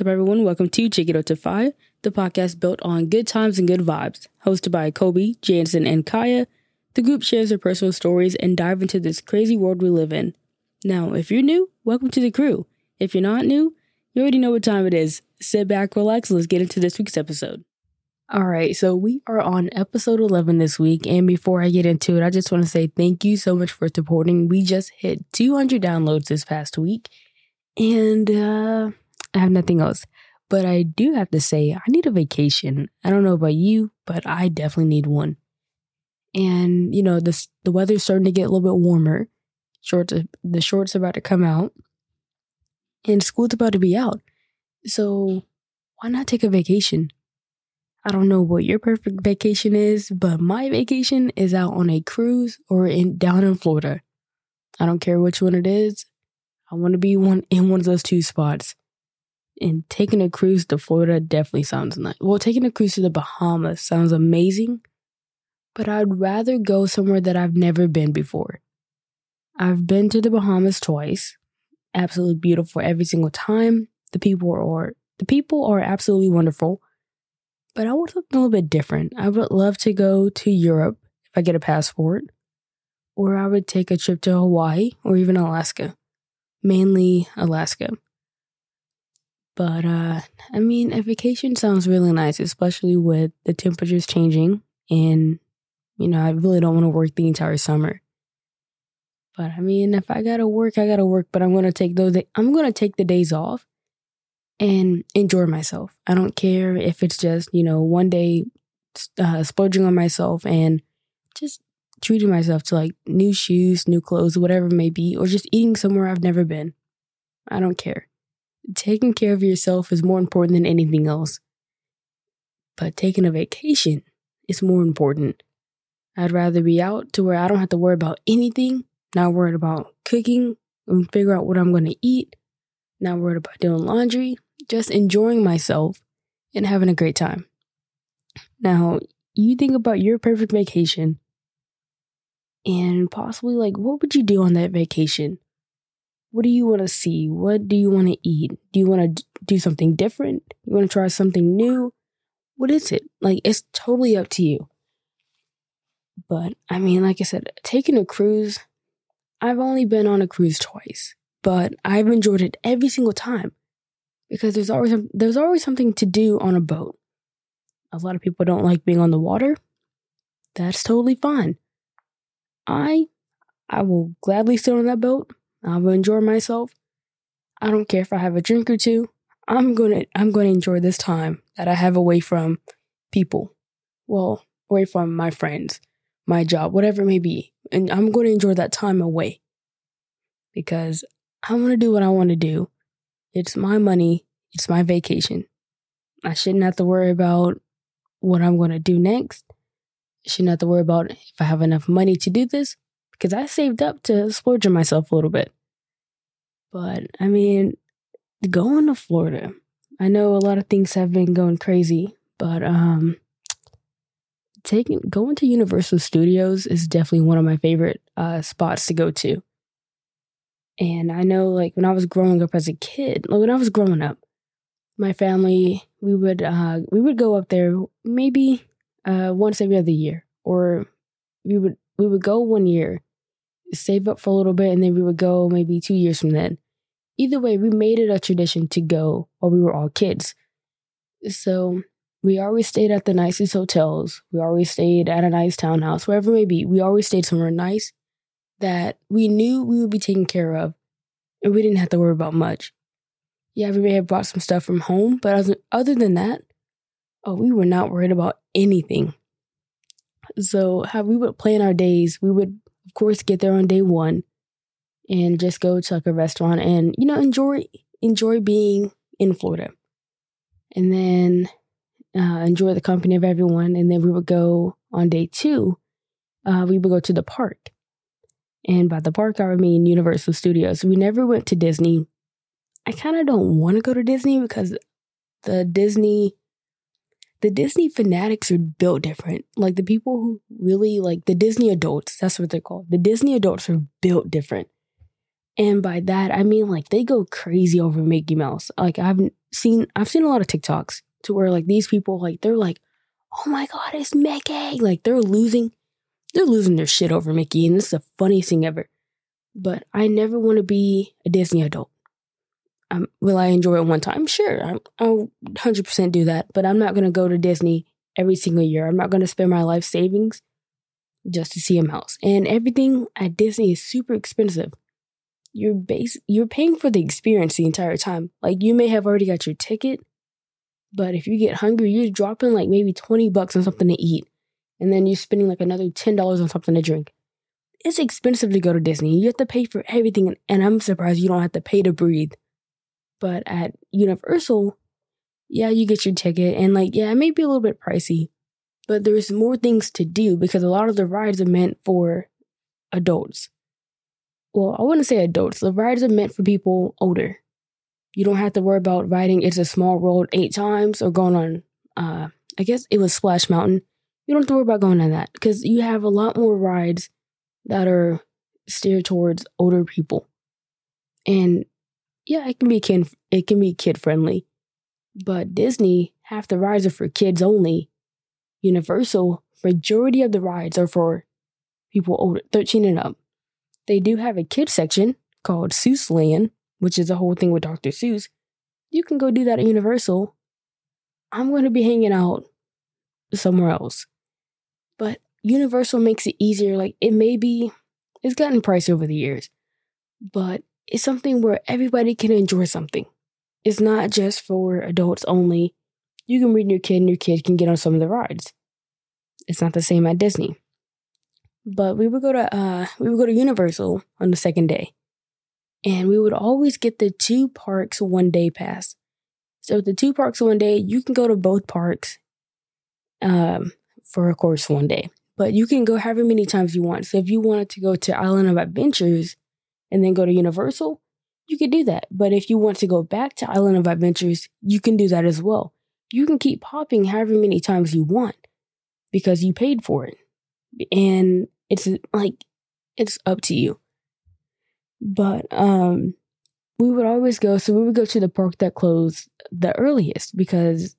Up, everyone? Welcome to Check It Out to Five, the podcast built on good times and good vibes. Hosted by Kobe, Jansen, and Caiya, the group shares their personal stories and dive into this crazy world we live in. Now, if you're new, welcome to the crew. If you're not new, you already know what time it is. Sit back, relax, and let's get into this week's episode. All right, so we are on episode 11 this week. And before I get into it, I just want to say thank you so much for supporting. We just hit 200 downloads this past week. And uh, I have nothing else. But I do have to say, I need a vacation. I don't know about you, but I definitely need one. And, you know, this, the weather's starting to get a little bit warmer. Shorts, the shorts are about to come out. And school's about to be out. So why not take a vacation? I don't know what your perfect vacation is, but my vacation is out on a cruise or in down in Florida. I don't care which one it is. I want to be one in one of those two spots. And taking a cruise to Florida definitely sounds nice. Well, taking a cruise to the Bahamas sounds amazing, but I'd rather go somewhere that I've never been before. I've been to the Bahamas twice. Absolutely beautiful every single time. The people are the people are absolutely wonderful but I want something a little bit different. I would love to go to Europe if I get a passport, or I would take a trip to Hawaii or even Alaska, mainly Alaska. But uh, I mean, a vacation sounds really nice, especially with the temperatures changing, and you know, I really don't want to work the entire summer. But I mean, if I gotta work, I gotta work. But I'm gonna take those. I'm gonna take the days off and enjoy myself. I don't care if it's just, you know, one day uh, splurging on myself and just treating myself to like new shoes, new clothes, whatever it may be, or just eating somewhere I've never been. I don't care. Taking care of yourself is more important than anything else. But taking a vacation is more important. I'd rather be out to where I don't have to worry about anything, not worried about cooking and figure out what I'm going to eat, not worried about doing laundry, just enjoying myself and having a great time. Now, you think about your perfect vacation and possibly like, what would you do on that vacation? What do you want to see? What do you want to eat? Do you want to do something different? You want to try something new? What is it? Like, it's totally up to you. But I mean, like I said, taking a cruise, I've only been on a cruise twice, but I've enjoyed it every single time because there's always there's always something to do on a boat. A lot of people don't like being on the water. That's totally fine. I I will gladly sit on that boat. I will enjoy myself. I don't care if I have a drink or two. I'm gonna I'm gonna enjoy this time that I have away from people. Well, away from my friends, my job, whatever it may be. And I'm gonna enjoy that time away. Because I wanna do what I wanna do it's my money. It's my vacation. I shouldn't have to worry about what I'm to do next. I shouldn't have to worry about if I have enough money to do this because I saved up to splurge on myself a little bit. But I mean, going to Florida, I know a lot of things have been going crazy, but um, taking going to Universal Studios is definitely one of my favorite uh, spots to go to. And I know, like, when I was growing up as a kid, like, when I was growing up, my family, we would, uh, we would go up there maybe, uh, once every other year, or we would, we would go one year, save up for a little bit, and then we would go maybe two years from then. Either way, we made it a tradition to go while we were all kids. So we always stayed at the nicest hotels. We always stayed at a nice townhouse, wherever it may be. We always stayed somewhere nice that we knew we would be taken care of and we didn't have to worry about much. Yeah, we may have brought some stuff from home, but other, than that, oh, we were not worried about anything. So, how we would plan our days, we would, of course, get there on day one and just go to like a restaurant and, you know, enjoy enjoy being in Florida. And then uh, enjoy the company of everyone. And then we would go on day two, uh, we would go to the park. And by the park, I mean Universal Studios. We never went to Disney. I kind of don't want to go to Disney because the Disney, the Disney fanatics are built different. Like the people who really like the Disney adults, that's what they're called. The Disney adults are built different. And by that I mean like they go crazy over Mickey Mouse. Like I've seen I've seen a lot of TikToks to where like these people like they're like, oh my god, it's Mickey. Like they're losing they're losing their shit over Mickey, and this is the funniest thing ever. But I never want to be a Disney adult. Um, will I enjoy it one time? Sure, i will 100% do that. But I'm not going to go to Disney every single year. I'm not going to spend my life savings just to see a mouse. And everything at Disney is super expensive. You're base you're paying for the experience the entire time. Like you may have already got your ticket, but if you get hungry, you're dropping like maybe 20 bucks on something to eat. And then you're spending like another $10 on something to drink. It's expensive to go to Disney. You have to pay for everything. And I'm surprised you don't have to pay to breathe. But at Universal, yeah, you get your ticket. And like, yeah, it may be a little bit pricey, but there's more things to do because a lot of the rides are meant for adults. Well, I wouldn't say adults. The rides are meant for people older. You don't have to worry about riding It's a Small World eight times or going on, uh, I guess it was Splash Mountain. You don't have to worry about going on that because you have a lot more rides that are steered towards older people. And yeah, it can be kid, it can be kid friendly. But Disney, half the rides are for kids only. Universal, majority of the rides are for people older, 13 and up. They do have a kid section called Seuss Land, which is a whole thing with Dr. Seuss. You can go do that at Universal. I'm going to be hanging out somewhere else. But Universal makes it easier. Like, it may be, it's gotten pricey over the years, but it's something where everybody can enjoy something. It's not just for adults only. You can bring your kid and your kid can get on some of the rides. It's not the same at Disney. But we would go to uh we would go to Universal on the second day. And we would always get the two parks one day pass. So the two parks one day, you can go to both parks um for of course one day. But you can go however many times you want. So if you wanted to go to Island of Adventures and then go to Universal, you could do that. But if you want to go back to Island of Adventures, you can do that as well. You can keep popping however many times you want because you paid for it. And it's like, it's up to you. But, um, we would always go, so we would go to the park that closed the earliest because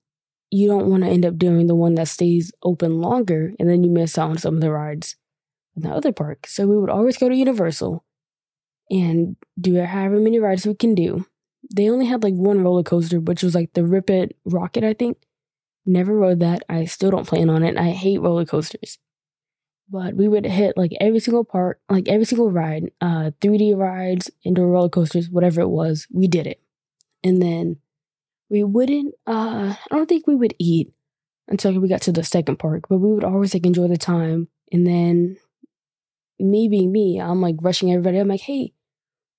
you don't want to end up doing the one that stays open longer and then you miss out on some of the rides in the other park. So we would always go to Universal and do however many rides we can do. They only had like one roller coaster, which was like the Rip It Rocket, I think. Never rode that. I still don't plan on it. I hate roller coasters. But we would hit like every single part, like every single ride, uh, 3D rides, indoor roller coasters, whatever it was, we did it. And then we wouldn't, uh, I don't think we would eat until we got to the second park, but we would always like enjoy the time. And then me being me, I'm like rushing everybody. I'm like, hey,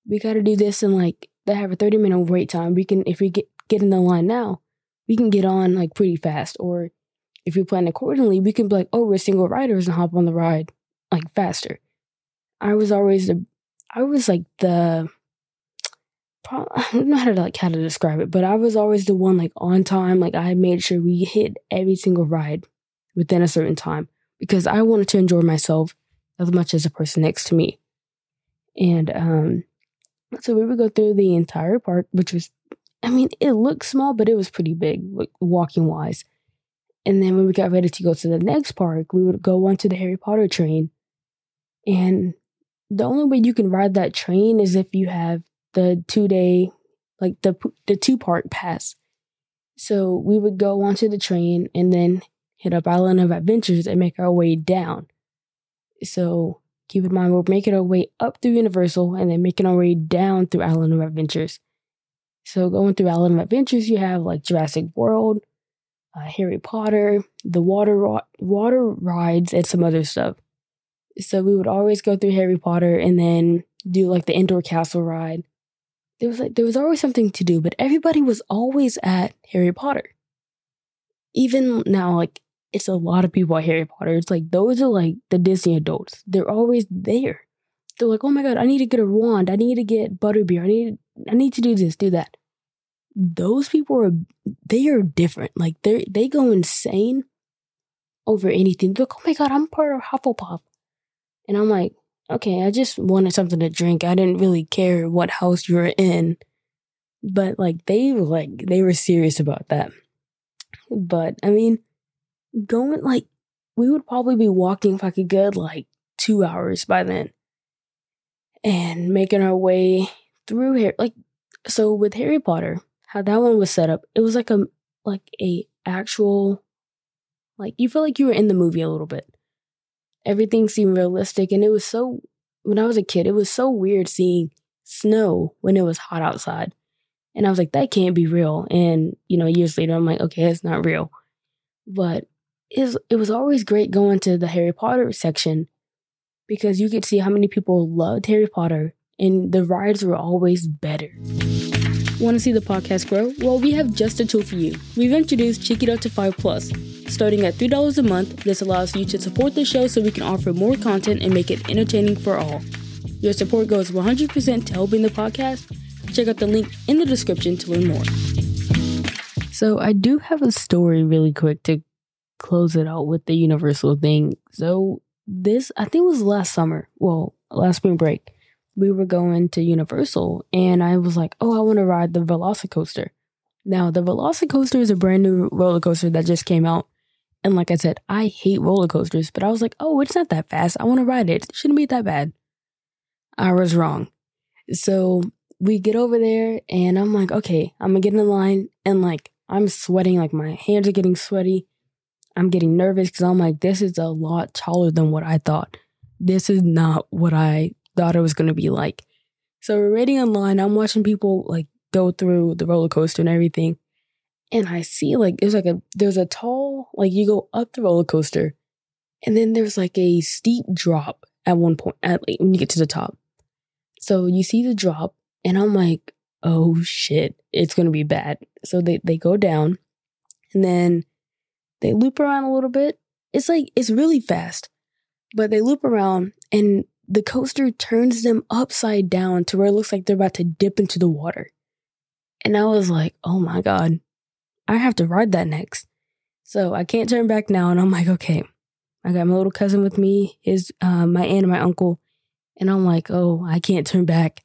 we got to do this and like they have a 30 minute wait time. We can, if we get, get in the line now, we can get on like pretty fast. Or if we plan accordingly, we can be like, oh, we're single riders and hop on the ride like faster. I was always the, I was like the, I don't know how to like how to describe it, but I was always the one like on time. Like I made sure we hit every single ride within a certain time because I wanted to enjoy myself as much as the person next to me. And um, so we would go through the entire park, which was, I mean, it looked small, but it was pretty big, walking wise. And then when we got ready to go to the next park, we would go onto the Harry Potter train. And the only way you can ride that train is if you have the two day, like the the two park pass. So we would go onto the train and then hit up Island of Adventures and make our way down. So keep in mind, we're making our way up through Universal and then making our way down through Island of Adventures. So going through Island of Adventures, you have like Jurassic World, uh, Harry Potter, the water water rides, and some other stuff. So we would always go through Harry Potter and then do like the indoor castle ride. There was like there was always something to do, but everybody was always at Harry Potter. Even now, like it's a lot of people at Harry Potter. It's like those are like the Disney adults. They're always there. They're like, oh my god, I need to get a wand. I need to get butterbeer. I need I need to do this, do that. Those people are they are different. Like they they go insane over anything. They're like, oh my god, I'm part of Hufflepuff. And I'm like, okay, I just wanted something to drink. I didn't really care what house you were in. But like they were like they were serious about that. But I mean, going like we would probably be walking a good like two hours by then. And making our way through here like so with Harry Potter, how that one was set up, it was like a like a actual like you feel like you were in the movie a little bit. Everything seemed realistic and it was so when I was a kid, it was so weird seeing snow when it was hot outside. And I was like, that can't be real. And, you know, years later, I'm like, okay, it's not real. But it it was always great going to the Harry Potter section because you could see how many people loved Harry Potter and the rides were always better. Want to see the podcast grow? Well, we have just a tool for you. We've introduced Chiquito to 5 Plus. Starting at $3 a month, this allows you to support the show so we can offer more content and make it entertaining for all. Your support goes 100% to helping the podcast Check out the link in the description to learn more. So, I do have a story really quick to close it out with the Universal thing. So, this, I think, was last summer. Well, last spring break. We were going to Universal, and I was like, oh, I want to ride the Velocicoaster. Now, the Velocicoaster is a brand new roller coaster that just came out. And like I said, I hate roller coasters, but I was like, oh, it's not that fast. I want to ride it. It shouldn't be that bad. I was wrong. So we get over there and I'm like, okay, I'm gonna get in line and like I'm sweating, like my hands are getting sweaty. I'm getting nervous because I'm like, this is a lot taller than what I thought. This is not what I thought it was gonna be like. So we're waiting in line. I'm watching people like go through the roller coaster and everything. And I see like there's like a there's a tall like you go up the roller coaster and then there's like a steep drop at one point at like, when you get to the top. So you see the drop and I'm like, oh shit, it's going to be bad. So they, they go down and then they loop around a little bit. It's like, it's really fast, but they loop around and the coaster turns them upside down to where it looks like they're about to dip into the water. And I was like, oh my God, I have to ride that next. So I can't turn back now. And I'm like, okay, I got my little cousin with me, his, uh, my aunt and my uncle. And I'm like, oh, I can't turn back.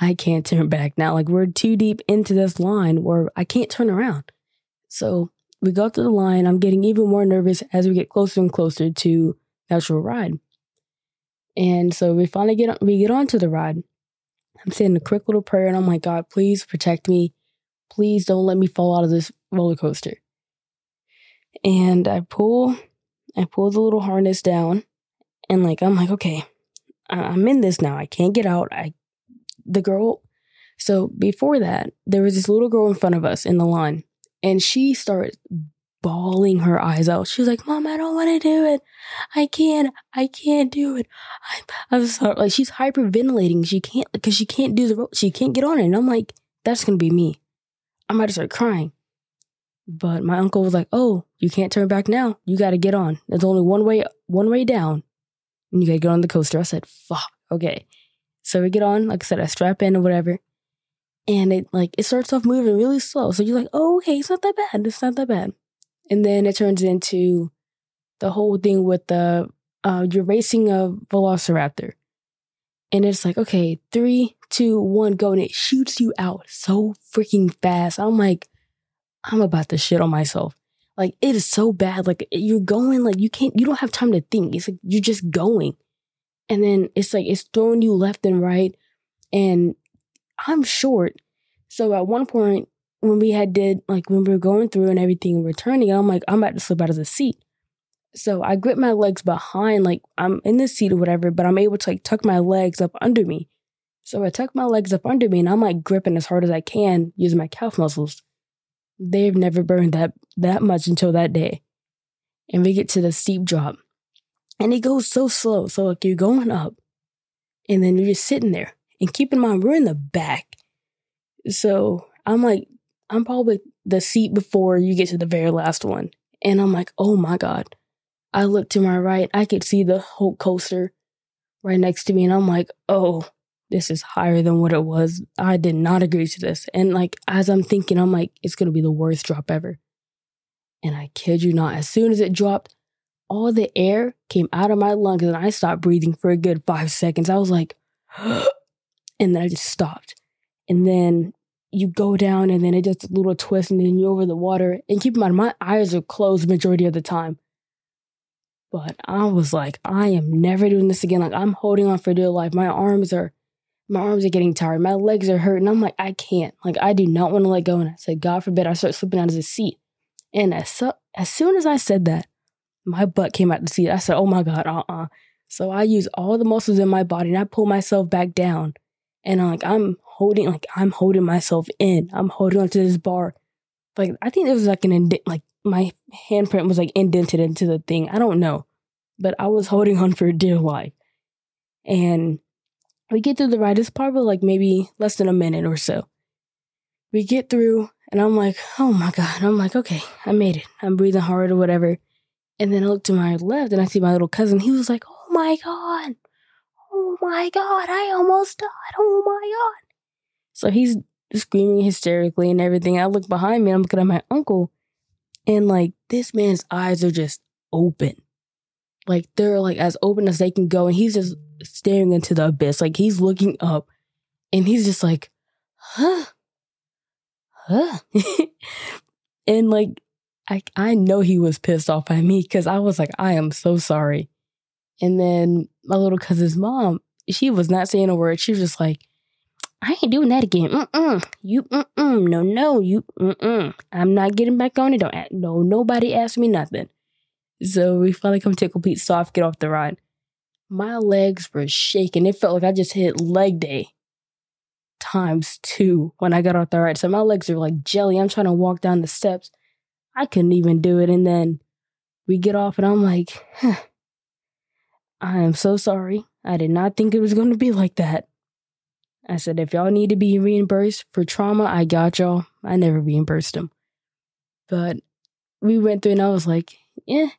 I can't turn back now. Like we're too deep into this line where I can't turn around. So we go to the line. I'm getting even more nervous as we get closer and closer to the actual ride. And so we finally get on, we get onto the ride. I'm saying a quick little prayer, and I'm like, God, please protect me. Please don't let me fall out of this roller coaster. And I pull, I pull the little harness down, and like I'm like, okay, I'm in this now. I can't get out. I the girl, so before that, there was this little girl in front of us in the line, and she started bawling her eyes out. She was like, Mom, I don't want to do it. I can't. I can't do it. I, I'm sorry. Like, she's hyperventilating. She can't, because she can't do the, rope. she can't get on it. And I'm like, that's going to be me. I might start crying. But my uncle was like, Oh, you can't turn back now. You got to get on. There's only one way, one way down. And you got to get on the coaster. I said, Fuck. Okay. So we get on, like I said, I strap in or whatever. And it like it starts off moving really slow. So you're like, oh, okay, it's not that bad. It's not that bad. And then it turns into the whole thing with the uh you're racing a velociraptor. And it's like, okay, three, two, one, go, and it shoots you out so freaking fast. I'm like, I'm about to shit on myself. Like it is so bad. Like you're going, like you can't, you don't have time to think. It's like you're just going and then it's like it's throwing you left and right and i'm short. So at one point when we had did like when we were going through and everything and returning i'm like i'm about to slip out of the seat. So i grip my legs behind like i'm in the seat or whatever but i'm able to like tuck my legs up under me. So i tuck my legs up under me and i'm like gripping as hard as i can using my calf muscles. They've never burned that that much until that day. And we get to the steep drop. And it goes so slow. So like you're going up and then you're just sitting there. And keep in mind, we're in the back. So I'm like, I'm probably the seat before you get to the very last one. And I'm like, oh my God. I look to my right, I could see the whole coaster right next to me. And I'm like, oh, this is higher than what it was. I did not agree to this. And like, as I'm thinking, I'm like, it's going to be the worst drop ever. And I kid you not, as soon as it dropped, all the air came out of my lungs and I stopped breathing for a good five seconds. I was like, and then I just stopped. And then you go down and then it just a little twist and then you're over the water. And keep in mind, my eyes are closed majority of the time. But I was like, I am never doing this again. Like I'm holding on for dear life. My arms are my arms are getting tired. My legs are hurting. I'm like, I can't. Like I do not want to let go. And I said, God forbid I start slipping out of the seat. And as, as soon as I said that, my butt came out of the seat. I said, Oh my God, uh uh So I use all the muscles in my body and I pull myself back down. And I'm like, I'm holding, like, I'm holding myself in. I'm holding onto this bar. Like, I think it was like an, indent like, my handprint was like indented into the thing. I don't know. But I was holding on for dear life. And we get through the ride. It's probably like maybe less than a minute or so. We get through, and I'm like, oh my God. I'm like, okay, I made it. I'm breathing hard or whatever. And then I look to my left and I see my little cousin. He was like, oh my God. Oh my God. I almost died. Oh my God. So he's screaming hysterically and everything. I look behind me. I'm looking at my uncle. And like, this man's eyes are just open. Like, they're like as open as they can go. And he's just staring into the abyss. Like, he's looking up and he's just like, huh? Huh? and like, I I know he was pissed off at me because I was like, I am so sorry. And then my little cousin's mom, she was not saying a word. She was just like, I ain't doing that again. Mm-mm. You, mm-mm. No, no, you, mm-mm. I'm not getting back on it. Don't, no, nobody asked me nothing. So we finally come a complete stop, get off the ride. My legs were shaking. It felt like I just hit leg day times two when I got off the ride. So my legs are like jelly. I'm trying to walk down the steps. I couldn't even do it. And then we get off, and I'm like, huh, I am so sorry. I did not think it was going to be like that. I said, if y'all need to be reimbursed for trauma, I got y'all. I never reimbursed them. But we went through, and I was like, yeah,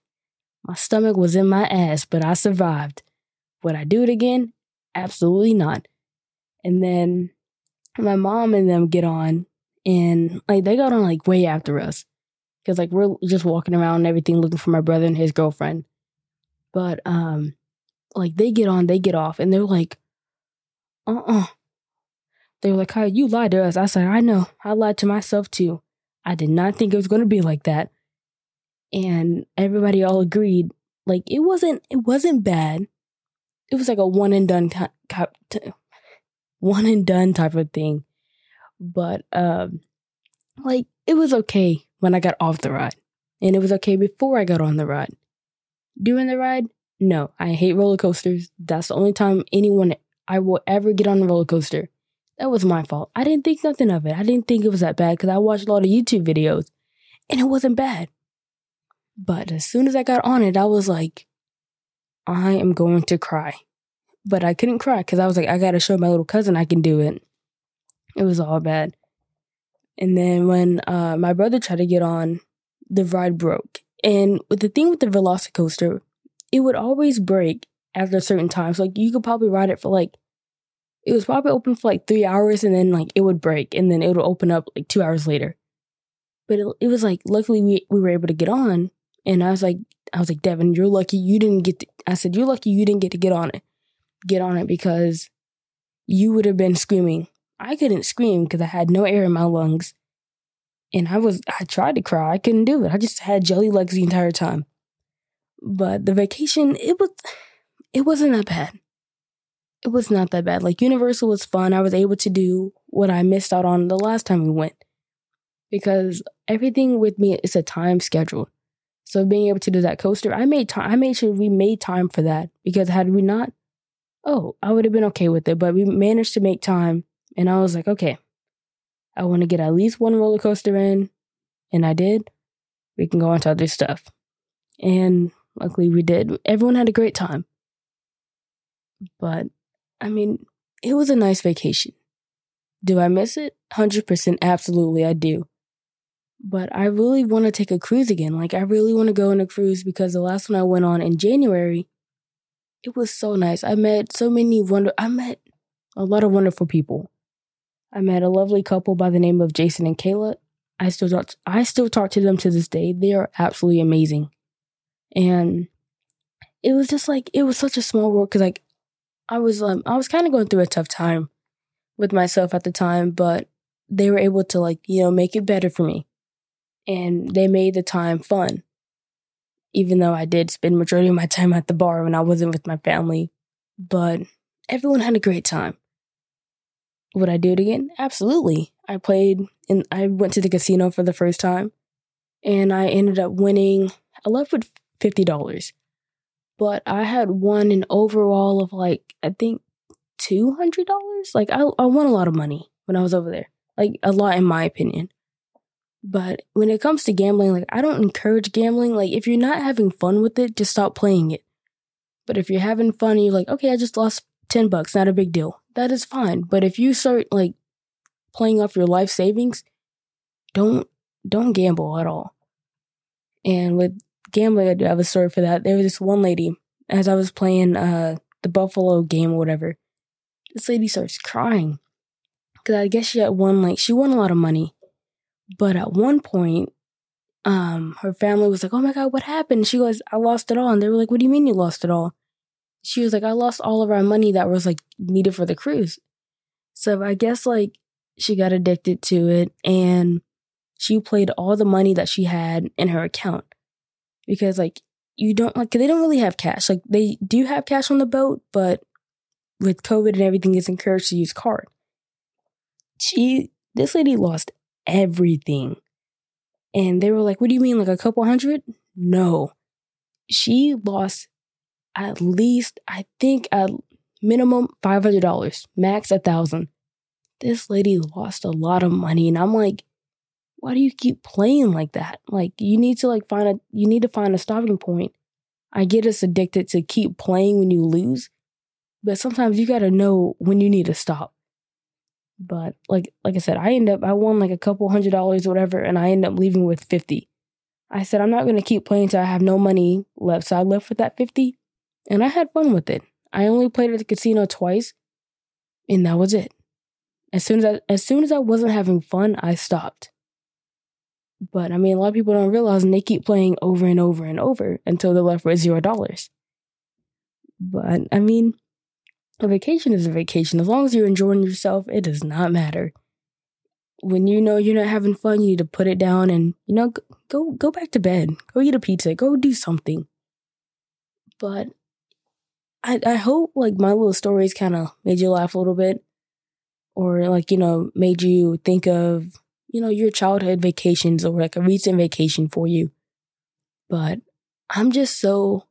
my stomach was in my ass, but I survived. Would I do it again? Absolutely not. And then my mom and them get on, and like they got on like way after us because like we're just walking around and everything looking for my brother and his girlfriend. But um, like they get on, they get off, and they're like, uh uh-uh. uh They were like, "Hi, you lied to us." I said, "I know. I lied to myself too. I did not think it was going to be like that." And everybody all agreed, like it wasn't. It wasn't bad. It was like a one and done type, one and done type of thing. But um, like it was okay when I got off the ride. And it was okay before I got on the ride. During the ride, no, I hate roller coasters. That's the only time anyone I will ever get on a roller coaster. That was my fault. I didn't think nothing of it. I didn't think it was that bad because I watched a lot of YouTube videos and it wasn't bad. But as soon as I got on it, I was like, I am going to cry. But I couldn't cry because I was like, I got to show my little cousin I can do it. It was all bad. And then when uh, my brother tried to get on, the ride broke. And with the thing with the Velocicoaster, it would always break after a certain time. So like you could probably ride it for like it was probably open for like three hours and then like it would break and then it would open up like two hours later. But it, it was like luckily we, we were able to get on and I was like I was like, Devin, you're lucky you didn't get to, I said, You're lucky you didn't get to get on it. Get on it because you would have been screaming I couldn't scream because I had no air in my lungs. And I was, I tried to cry. I couldn't do it. I just had jelly legs the entire time. But the vacation, it was, it wasn't that bad. It was not that bad. Like Universal was fun. I was able to do what I missed out on the last time we went because everything with me is a time schedule. So being able to do that coaster, I made time. I made sure we made time for that because had we not, oh, I would have been okay with it. But we managed to make time and I was like, okay, I want to get at least one roller coaster in. And I did. We can go on to other stuff. And luckily we did. Everyone had a great time. But I mean, it was a nice vacation. Do I miss it? 100% absolutely I do. But I really want to take a cruise again. Like I really want to go on a cruise because the last one I went on in January, it was so nice. I met so many wonder I met a lot of wonderful people. I met a lovely couple by the name of Jason and Kayla. I still talk, I still talk to them to this day. They are absolutely amazing. And it was just like it was such a small world because like I was um I was kind of going through a tough time with myself at the time, but they were able to like you know make it better for me, and they made the time fun. Even though I did spend majority of my time at the bar when I wasn't with my family, but everyone had a great time. Would I do it again? Absolutely. I played and I went to the casino for the first time and I ended up winning. I left with $50, but I had won an overall of like, I think $200. Like, I, I won a lot of money when I was over there. Like, a lot in my opinion. But when it comes to gambling, like, I don't encourage gambling. Like, if you're not having fun with it, just stop playing it. But if you're having fun and you're like, okay, I just lost 10 bucks, not a big deal, that is fine. But if you start like playing off your life savings, don't don't gamble at all. And with gambling, I do have a story for that. There was this one lady as I was playing uh the Buffalo game or whatever. This lady starts crying because I guess she had won like she won a lot of money, but at one point, um, her family was like, "Oh my god, what happened?" She goes, "I lost it all," and they were like, "What do you mean you lost it all?" She was like, "I lost all of our money that was like needed for the cruise." So I guess like she got addicted to it and she played all the money that she had in her account because like you don't like they don't really have cash. Like they do have cash on the boat but with covid and everything it's encouraged to use card. She this lady lost everything. And they were like what do you mean like a couple hundred? No. She lost at least i think at minimum $500 max a thousand. This lady lost a lot of money. And I'm like, why do you keep playing like that? Like you need to like find a you need to find a stopping point. I get us addicted to keep playing when you lose, but sometimes you gotta know when you need to stop. But like like I said, I end up I won like a couple hundred dollars or whatever, and I end up leaving with fifty. I said I'm not gonna keep playing until I have no money left, so I left with that fifty, and I had fun with it. I only played at the casino twice, and that was it. As soon as I, as soon as I wasn't having fun, I stopped. But I mean, a lot of people don't realize, and they keep playing over and over and over until they're left with zero dollars. But I mean, a vacation is a vacation. As long as you're enjoying yourself, it does not matter. When you know you're not having fun, you need to put it down and you know go go back to bed, go eat a pizza, go do something. But I I hope like my little stories kind of made you laugh a little bit or like, you know, made you think of, you know, your childhood vacations or like a recent vacation for you. But I'm just so,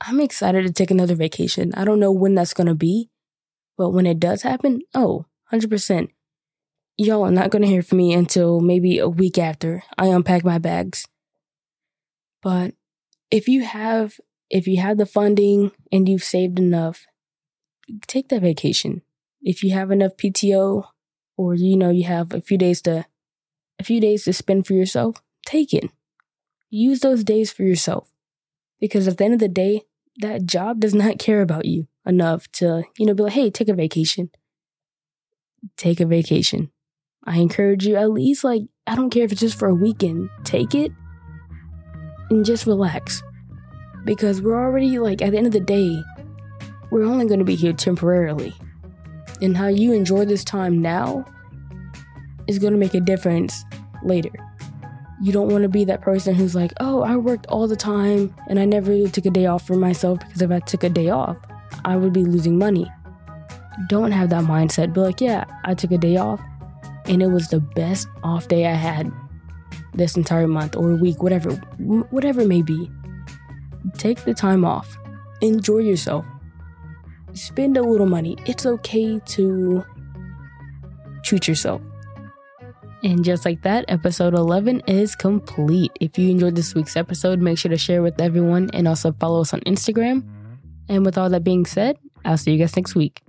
I'm excited to take another vacation. I don't know when that's going to be, but when it does happen, oh, 100%. Y'all are not going to hear from me until maybe a week after I unpack my bags. But if you have, if you have the funding and you've saved enough, take that vacation if you have enough PTO or you know you have a few days to a few days to spend for yourself, take it. Use those days for yourself. Because at the end of the day, that job does not care about you enough to, you know, be like, hey, take a vacation. Take a vacation. I encourage you at least like I don't care if it's just for a weekend, take it and just relax. Because we're already like at the end of the day, we're only going to be here temporarily and how you enjoy this time now is going to make a difference later. You don't want to be that person who's like, oh, I worked all the time and I never really took a day off for myself because if I took a day off, I would be losing money. Don't have that mindset. Be like, yeah, I took a day off and it was the best off day I had this entire month or week, whatever, whatever it may be. Take the time off. Enjoy yourself spend a little money. It's okay to treat yourself. And just like that, episode 11 is complete. If you enjoyed this week's episode, make sure to share with everyone and also follow us on Instagram. And with all that being said, I'll see you guys next week.